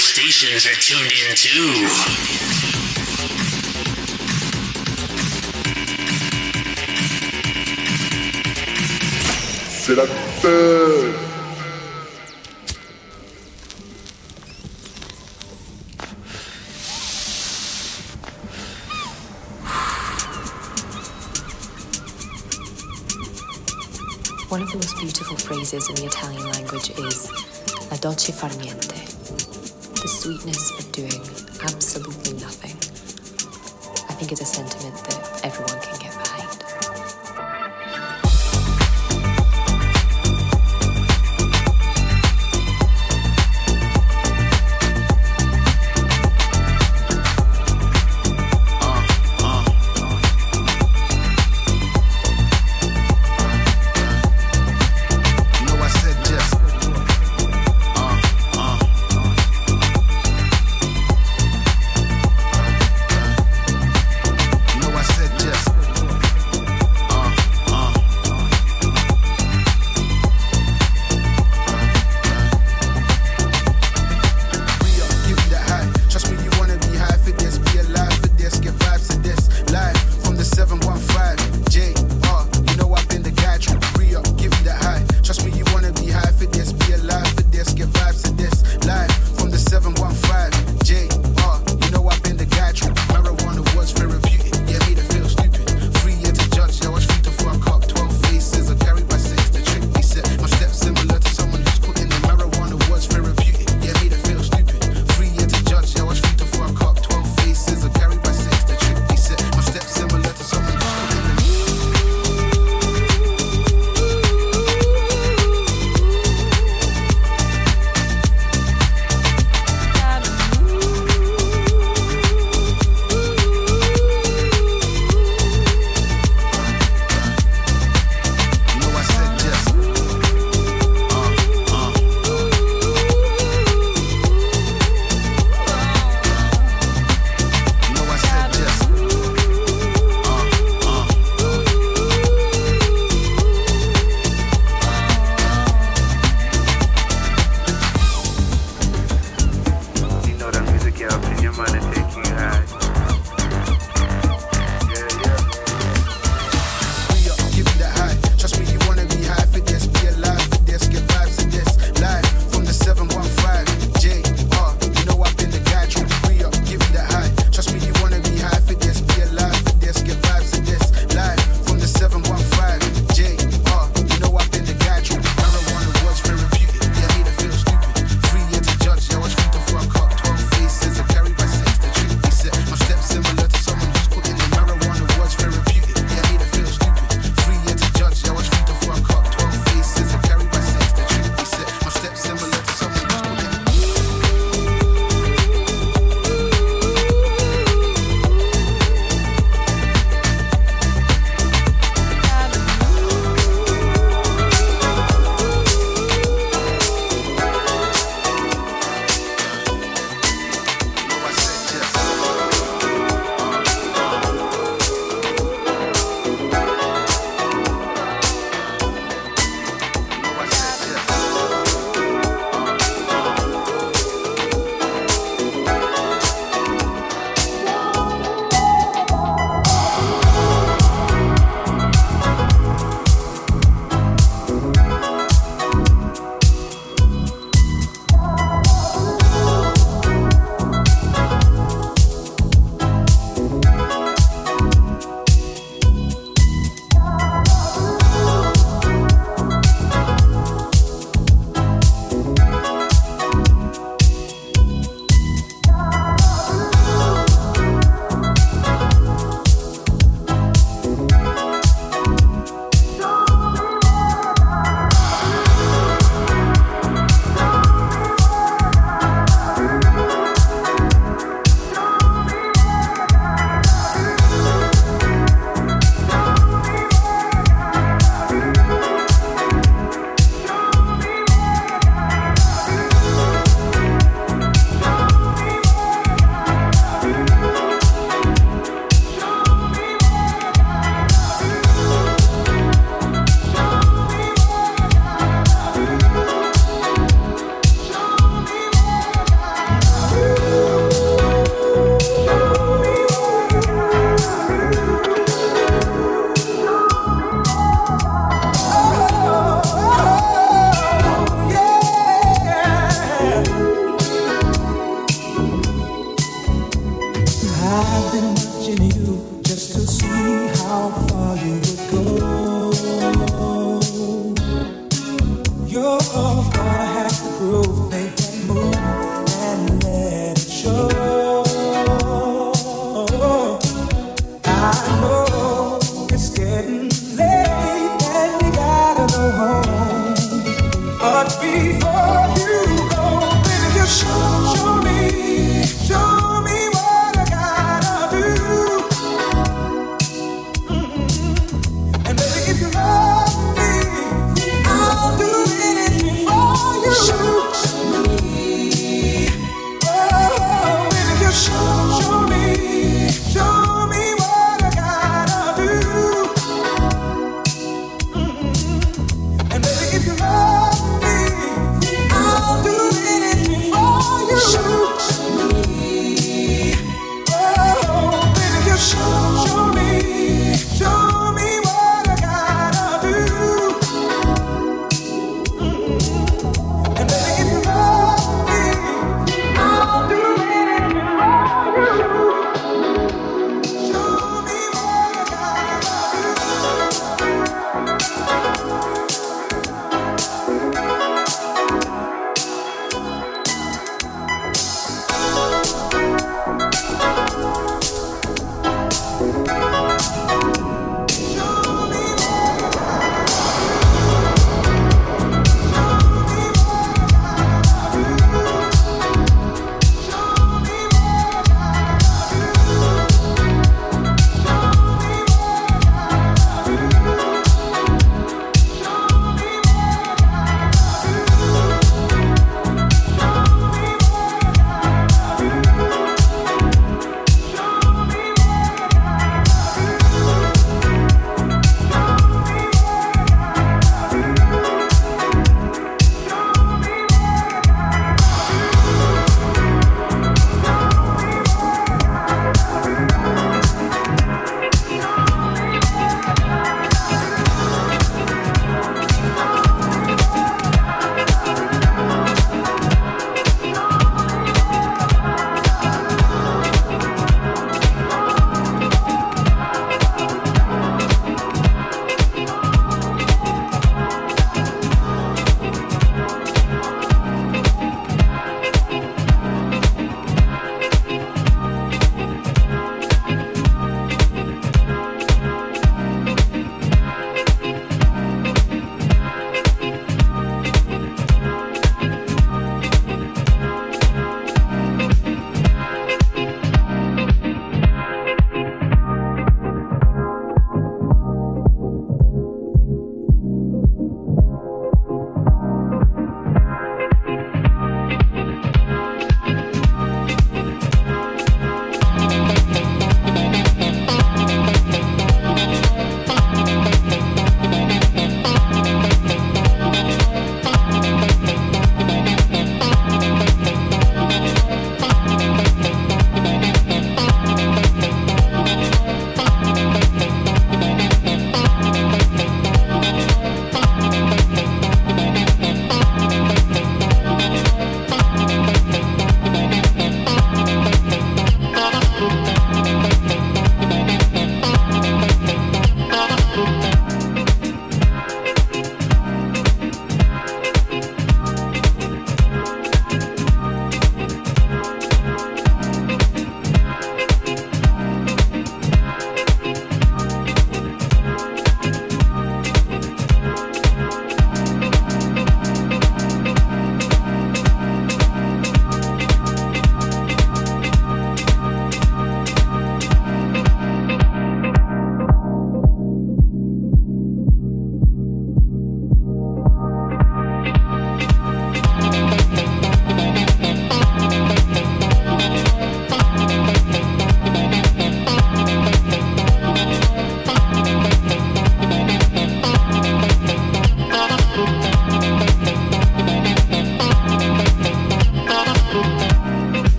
stations are tuned in too. C'est la teuf One of the most beautiful phrases in the Italian language is la dolce far niente, the sweetness of doing absolutely nothing. I think it's a sentiment that everyone can get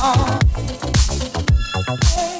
Oh. Hey.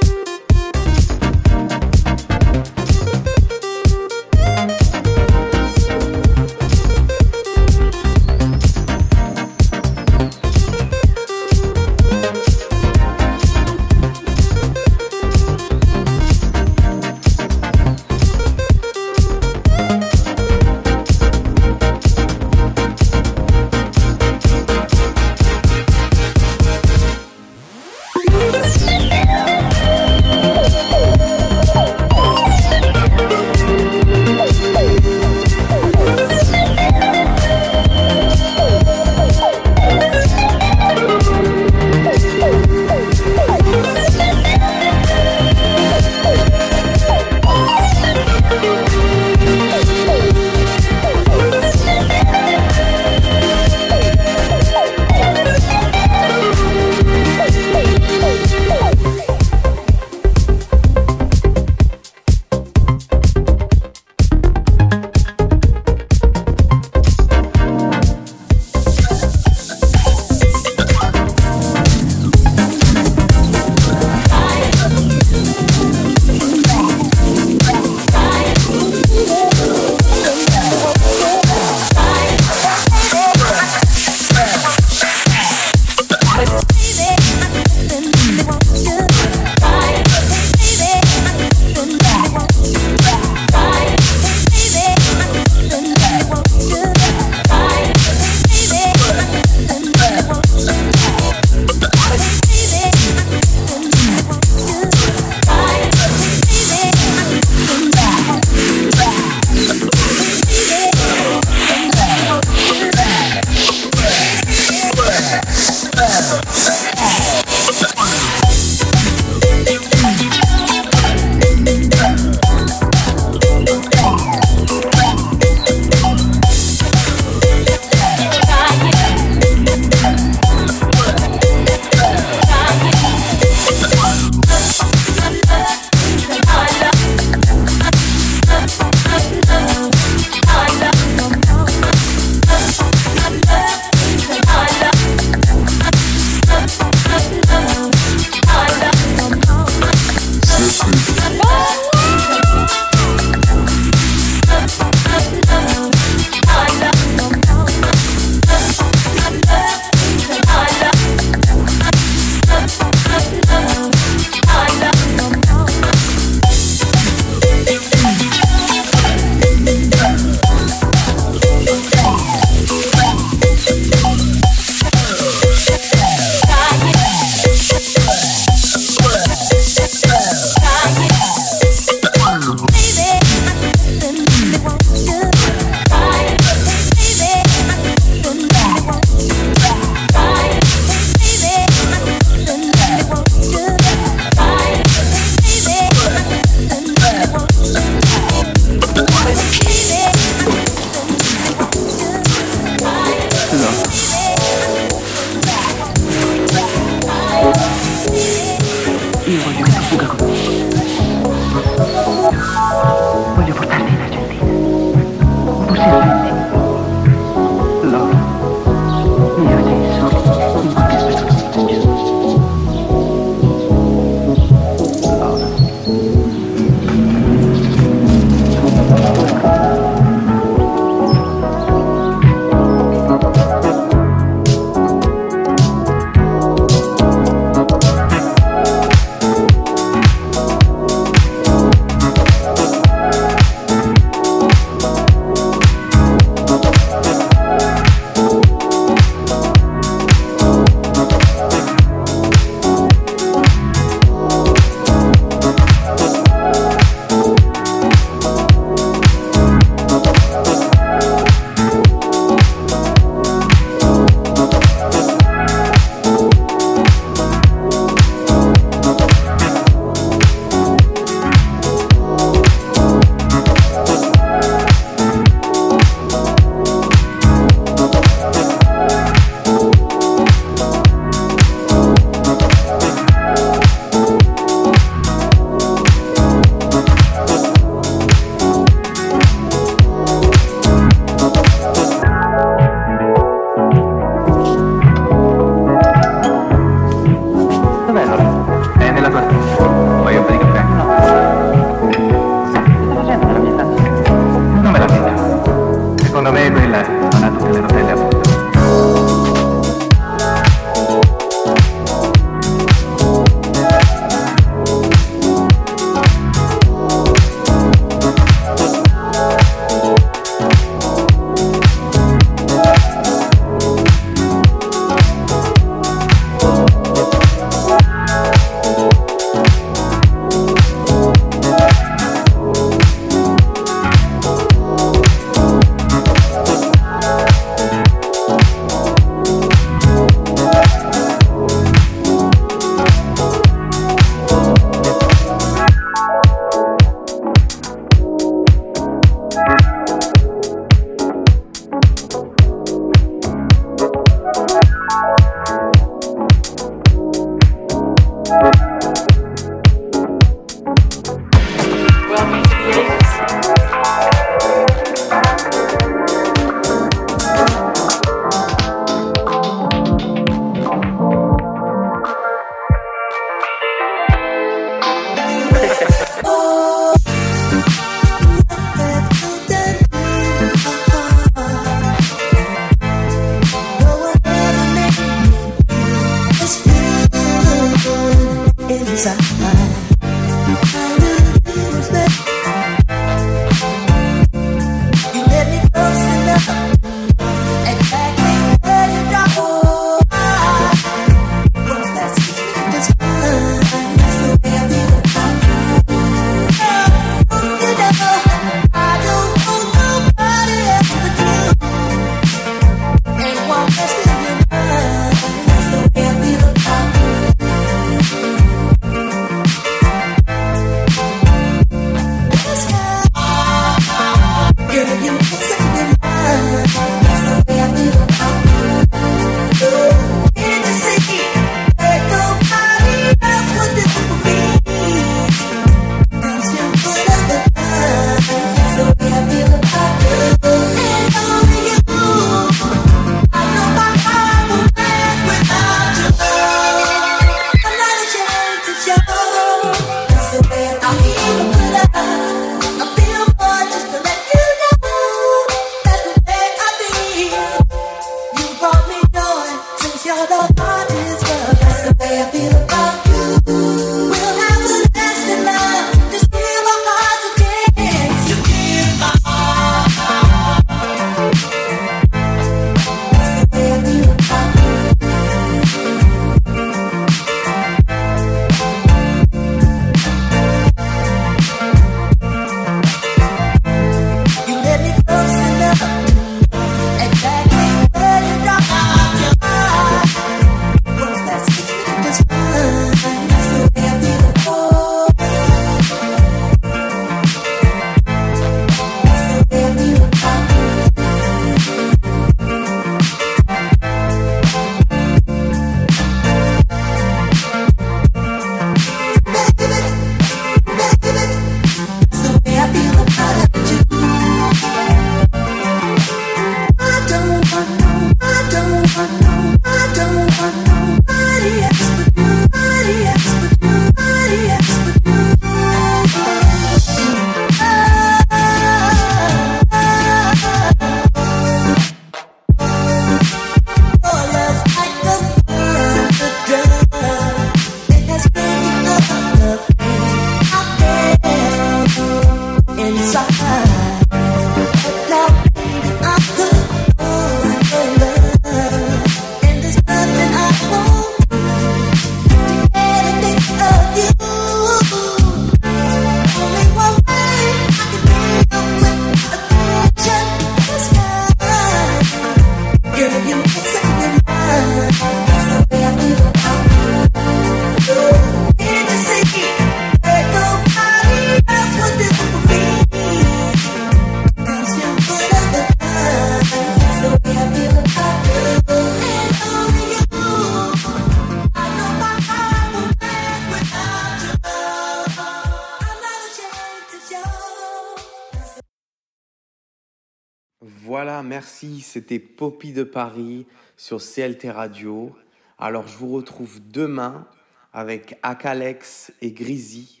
C'était Poppy de Paris sur CLT Radio. Alors, je vous retrouve demain avec Akalex et Grizzy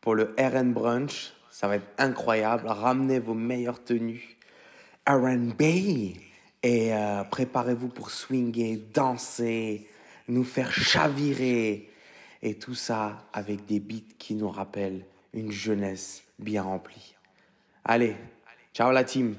pour le RN Brunch. Ça va être incroyable. Ramenez vos meilleures tenues RB et euh, préparez-vous pour swinger, danser, nous faire chavirer. Et tout ça avec des beats qui nous rappellent une jeunesse bien remplie. Allez, ciao la team.